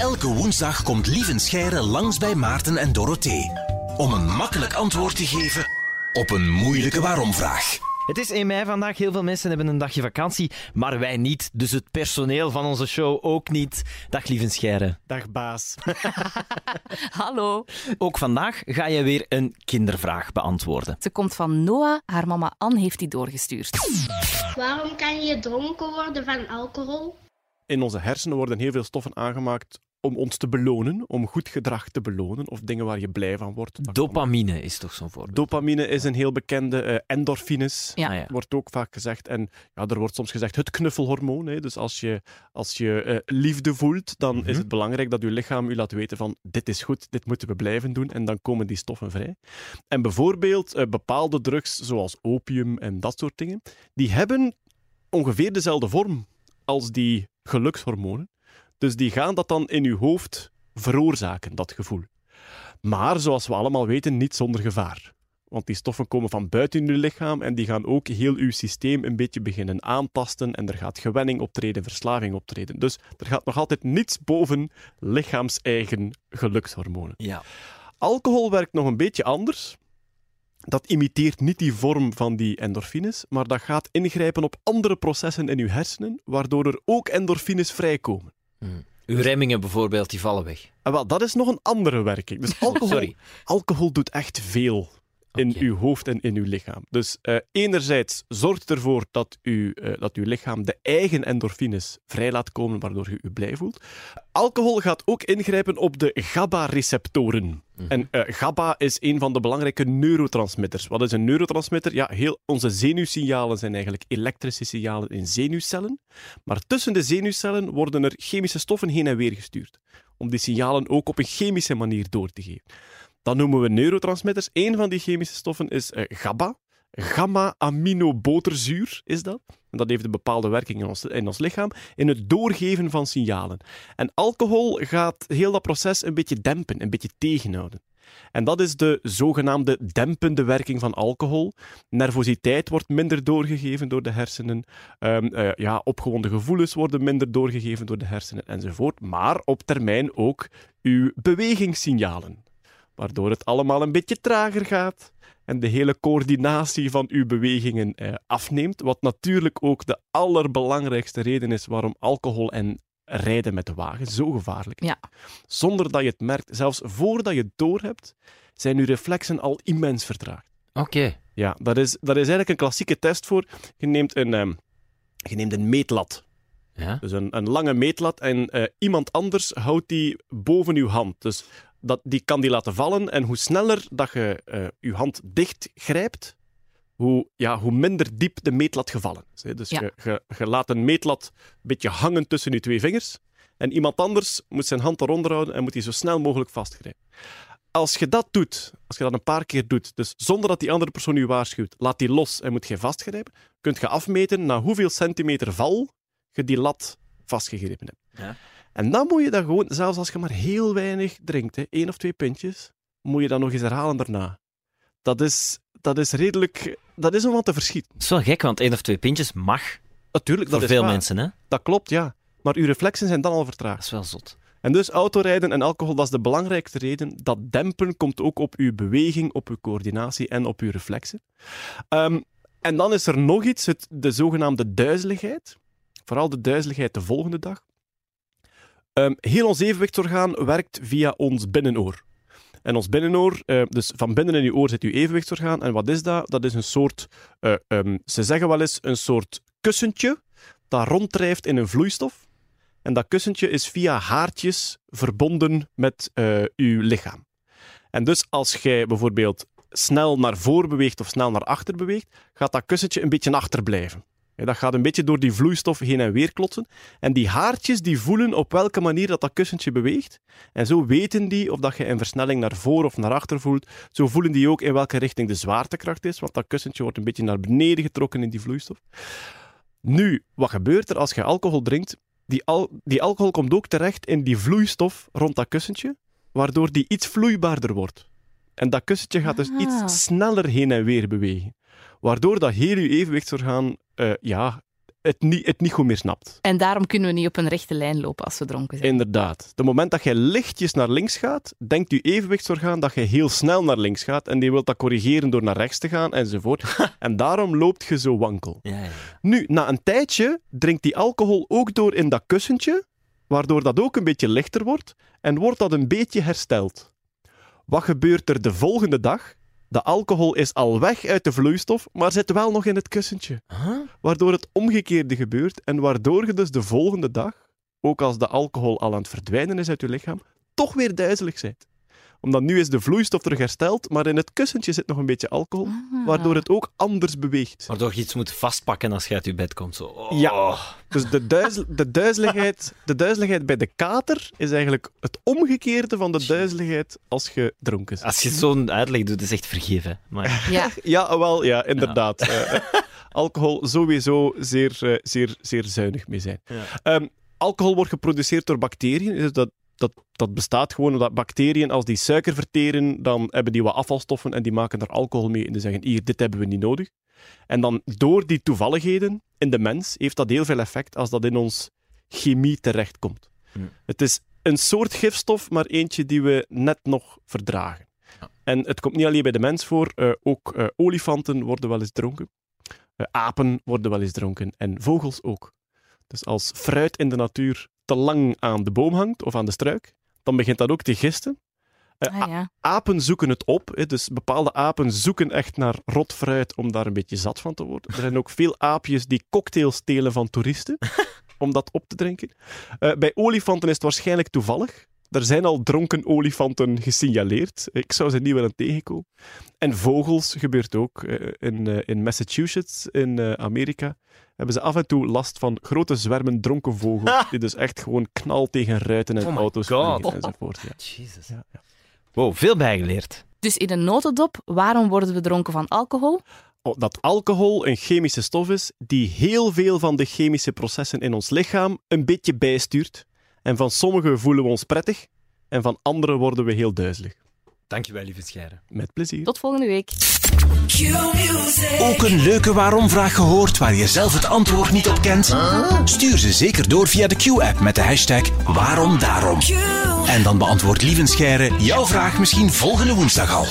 Elke woensdag komt Lieven Scheire langs bij Maarten en Dorothee. Om een makkelijk antwoord te geven op een moeilijke waarom-vraag. Het is 1 mei vandaag. Heel veel mensen hebben een dagje vakantie, maar wij niet. Dus het personeel van onze show ook niet. Dag lieve Scheire. Dag baas. Hallo. Ook vandaag ga je weer een kindervraag beantwoorden. Ze komt van Noah. Haar mama Anne heeft die doorgestuurd. Waarom kan je dronken worden van alcohol? In onze hersenen worden heel veel stoffen aangemaakt om ons te belonen, om goed gedrag te belonen of dingen waar je blij van wordt. Dopamine is toch zo'n voorbeeld? Dopamine is een heel bekende, eh, endorfines Ja. Ah, ja. wordt ook vaak gezegd. En ja, er wordt soms gezegd het knuffelhormoon. Hè. Dus als je, als je eh, liefde voelt, dan Mhm. is het belangrijk dat je lichaam u laat weten van dit is goed, dit moeten we blijven doen. En dan komen die stoffen vrij. En bijvoorbeeld eh, bepaalde drugs, zoals opium en dat soort dingen, die hebben ongeveer dezelfde vorm als die gelukshormonen. Dus die gaan dat dan in uw hoofd veroorzaken, dat gevoel. Maar zoals we allemaal weten, niet zonder gevaar. Want die stoffen komen van buiten uw lichaam en die gaan ook heel uw systeem een beetje beginnen aantasten en er gaat gewenning optreden, verslaving optreden. Dus er gaat nog altijd niets boven lichaams-eigen gelukshormonen. Ja. Alcohol werkt nog een beetje anders. Dat imiteert niet die vorm van die endorfines, maar dat gaat ingrijpen op andere processen in uw hersenen, waardoor er ook endorfines vrijkomen. Uw remmingen bijvoorbeeld, die vallen weg. En wel, dat is nog een andere werking. Dus alcohol, Sorry. alcohol doet echt veel in uw hoofd en in uw lichaam. Dus eh, enerzijds zorgt ervoor dat, u, eh, dat uw lichaam de eigen endorfines vrij laat komen, waardoor je u blij voelt. Alcohol gaat ook ingrijpen op de GABA-receptoren. En eh, GABA is een van de belangrijke neurotransmitters. Wat is een neurotransmitter? Ja, heel onze zenuwsignalen zijn eigenlijk elektrische signalen in zenuwcellen. Maar tussen de zenuwcellen worden er chemische stoffen heen en weer gestuurd. Om die signalen ook op een chemische manier door te geven. Dat noemen we neurotransmitters. Een van die chemische stoffen is eh, GABA. Gamma-aminoboterzuur is dat. En dat heeft een bepaalde werking in ons, in ons lichaam, in het doorgeven van signalen. En alcohol gaat heel dat proces een beetje dempen, een beetje tegenhouden. En dat is de zogenaamde dempende werking van alcohol. Nervositeit wordt minder doorgegeven door de hersenen. Eh, ja, opgewonden gevoelens worden minder doorgegeven door de hersenen enzovoort. Maar op termijn ook uw bewegingssignalen. Waardoor het allemaal een beetje trager gaat en de hele coördinatie van uw bewegingen eh, afneemt. Wat natuurlijk ook de allerbelangrijkste reden is waarom alcohol en rijden met de wagen zo gevaarlijk is. Ja. Zonder dat je het merkt, zelfs voordat je het doorhebt, zijn uw reflexen al immens vertraagd. Oké. Ja, dat is, dat is eigenlijk een klassieke test voor. Je neemt een, ehm, je neemt een meetlat. Ja. Dus een, een lange meetlat en eh, iemand anders houdt die boven uw hand. Dus dat, die kan die laten vallen en hoe sneller dat je eh, je hand dicht grijpt, hoe, ja, hoe minder diep de meetlat gevallen is. hè. Dus Ja. je, je, je laat een meetlat een beetje hangen tussen je twee vingers en iemand anders moet zijn hand eronder houden en moet die zo snel mogelijk vastgrijpen. Als je dat doet, als je dat een paar keer doet, dus zonder dat die andere persoon je waarschuwt, laat die los en moet je vastgrijpen, kunt je afmeten na hoeveel centimeter val je die lat vastgegrepen hebt. Ja. En dan moet je dat gewoon, zelfs als je maar heel weinig drinkt, hè, één of twee pintjes, moet je dat nog eens herhalen daarna. Dat is, dat is redelijk... Dat is om wat te verschieten. Dat is wel gek, want één of twee pintjes mag Natuurlijk, dat voor veel waar. mensen, hè? Dat klopt, ja. Maar uw reflexen zijn dan al Dat vertraagd. is wel zot. En dus autorijden en alcohol, dat is de belangrijkste reden. Dat dempen komt ook op uw beweging, op uw coördinatie en op uw reflexen. Ehm, en dan is er nog iets, het, de zogenaamde duizeligheid. Vooral de duizeligheid de volgende dag. Ehm, heel ons evenwichtsorgaan werkt via ons binnenoor. En ons binnenoor, eh, dus van binnen in uw oor zit uw evenwichtsorgaan. En wat is dat? Dat is een soort, eh, ehm, ze zeggen wel eens, een soort kussentje dat ronddrijft in een vloeistof. En dat kussentje is via haartjes verbonden met eh, uw lichaam. En dus als jij bijvoorbeeld snel naar voor beweegt of snel naar achter beweegt, gaat dat kussentje een beetje achterblijven. Ja, dat gaat een beetje door die vloeistof heen en weer klotsen. En die haartjes die voelen op welke manier dat, dat kussentje beweegt. En zo weten die of dat je een versnelling naar voor of naar achter voelt. Zo voelen die ook in welke richting de zwaartekracht is, want dat kussentje wordt een beetje naar beneden getrokken in die vloeistof. Nu, wat gebeurt er als je alcohol drinkt? Die, al, die alcohol komt ook terecht in die vloeistof rond dat kussentje, waardoor die iets vloeibaarder wordt. En dat kussentje gaat dus Ah. iets sneller heen en weer bewegen. Waardoor dat heel je evenwichtsorgaan eh, ja, het, niet, het niet goed meer snapt. En daarom kunnen we niet op een rechte lijn lopen als we dronken zijn. Inderdaad. De moment dat je lichtjes naar links gaat, denkt je evenwichtsorgaan dat je heel snel naar links gaat en die wil dat corrigeren door naar rechts te gaan enzovoort. en daarom loopt je zo wankel. Ja, ja. Nu, na een tijdje drinkt die alcohol ook door in dat kussentje, waardoor dat ook een beetje lichter wordt en wordt dat een beetje hersteld. Wat gebeurt er de volgende dag? De alcohol is al weg uit de vloeistof, maar zit wel nog in het kussentje. Huh? Waardoor het omgekeerde gebeurt en waardoor je dus de volgende dag, ook als de alcohol al aan het verdwijnen is uit je lichaam, toch weer duizelig bent. Omdat nu is de vloeistof terug hersteld, maar in het kussentje zit nog een beetje alcohol, Ah. waardoor het ook anders beweegt. Waardoor je iets moet vastpakken als je uit je bed komt. Zo. Oh. Ja. Dus de, duizel, de, duizeligheid, de duizeligheid bij de kater is eigenlijk het omgekeerde van de duizeligheid als je dronken bent. Als je zo'n uitleg doet, is het echt vergeven. Maar Ja, Ja, wel, ja, inderdaad. Eh, eh, alcohol sowieso zeer, eh, zeer, zeer zuinig mee zijn. Ja. Ehm, alcohol wordt geproduceerd door bacteriën. Dus dat, dat, dat bestaat gewoon omdat bacteriën, als die suiker verteren, dan hebben die wat afvalstoffen en die maken er alcohol mee. En die zeggen, hier, dit hebben we niet nodig. En dan door die toevalligheden in de mens heeft dat heel veel effect als dat in ons chemie terechtkomt. Het is een soort gifstof, maar eentje die we net nog verdragen. En het komt niet alleen bij de mens voor, eh, ook eh, olifanten worden wel eens dronken. Eh, apen worden wel eens dronken en vogels ook. Dus als fruit in de natuur te lang aan de boom hangt of aan de struik, dan begint dat ook te gisten. Eh, ah, ja. apen zoeken het op. Hè, dus bepaalde apen zoeken echt naar rot fruit om daar een beetje zat van te worden. Er zijn ook veel aapjes die cocktails stelen van toeristen om dat op te drinken. Eh, bij olifanten is het waarschijnlijk toevallig. Er zijn al dronken olifanten gesignaleerd. Ik zou ze niet willen tegenkomen. En vogels gebeurt ook. Eh, in, eh, in Massachusetts, in eh, Amerika, hebben ze af en toe last van grote zwermen dronken vogels. Die dus echt gewoon knal tegen ruiten en Oh my auto's vliegen enzovoort. Ja. Jezus. Ja, ja. Wow, veel bijgeleerd. Dus in een notendop, waarom worden we dronken van alcohol? Oh, dat alcohol een chemische stof is die heel veel van de chemische processen in ons lichaam een beetje bijstuurt. En van sommige voelen we ons prettig en van andere worden we heel duizelig. Dankjewel, lieve Scheire. Met plezier. Tot volgende week. Ook een leuke waarom-vraag gehoord waar je zelf het antwoord niet op kent? Stuur ze zeker door via de Q-app met de hashtag waarom daarom. En dan beantwoordt Lieven Scheire jouw vraag misschien volgende woensdag al.